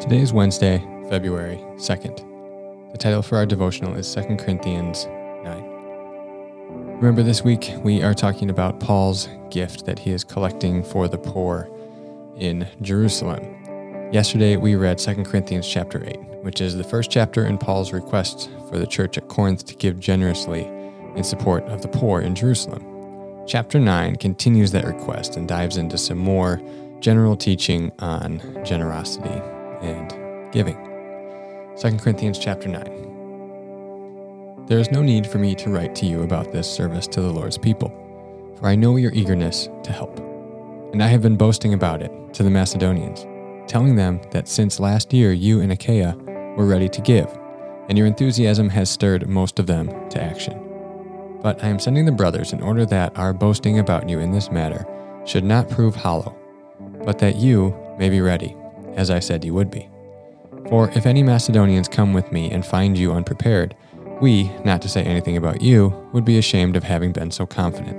Today is Wednesday, February 2nd. The title for our devotional is 2 Corinthians 9. Remember, this week we are talking about Paul's gift that he is collecting for the poor in Jerusalem. Yesterday we read 2 Corinthians chapter 8, which is the first chapter in Paul's request for the church at Corinth to give generously in support of the poor in Jerusalem. Chapter 9 continues that request and dives into some more general teaching on generosity and giving. 2 Corinthians chapter 9. There is no need for me to write to you about this service to the Lord's people, for I know your eagerness to help. And I have been boasting about it to the Macedonians, telling them that since last year you and Achaia were ready to give, and your enthusiasm has stirred most of them to action. But I am sending the brothers in order that our boasting about you in this matter should not prove hollow, but that you may be ready, as I said you would be. For if any Macedonians come with me and find you unprepared, we, not to say anything about you, would be ashamed of having been so confident.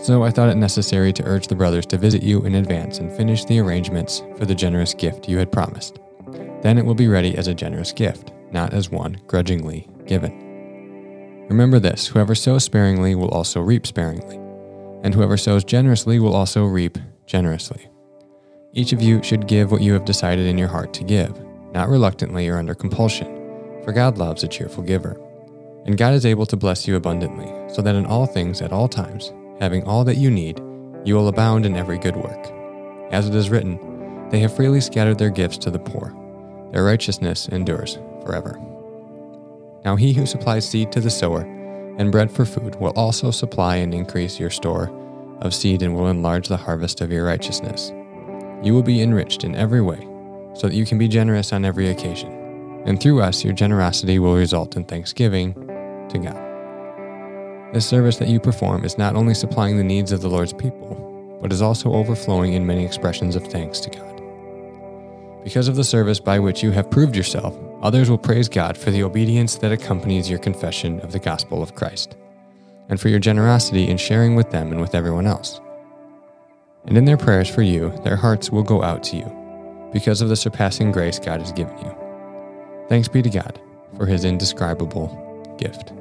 So I thought it necessary to urge the brothers to visit you in advance and finish the arrangements for the generous gift you had promised. Then it will be ready as a generous gift, not as one grudgingly given. Remember this whoever sows sparingly will also reap sparingly, and whoever sows generously will also reap generously. Each of you should give what you have decided in your heart to give, not reluctantly or under compulsion, for God loves a cheerful giver. And God is able to bless you abundantly, so that in all things at all times, having all that you need, you will abound in every good work. As it is written, they have freely scattered their gifts to the poor. Their righteousness endures forever. Now he who supplies seed to the sower and bread for food will also supply and increase your store of seed and will enlarge the harvest of your righteousness. You will be enriched in every way, so that you can be generous on every occasion. And through us, your generosity will result in thanksgiving to God. This service that you perform is not only supplying the needs of the Lord's people, but is also overflowing in many expressions of thanks to God. Because of the service by which you have proved yourself, others will praise God for the obedience that accompanies your confession of the gospel of Christ, and for your generosity in sharing with them and with everyone else. And in their prayers for you, their hearts will go out to you because of the surpassing grace God has given you. Thanks be to God for his indescribable gift.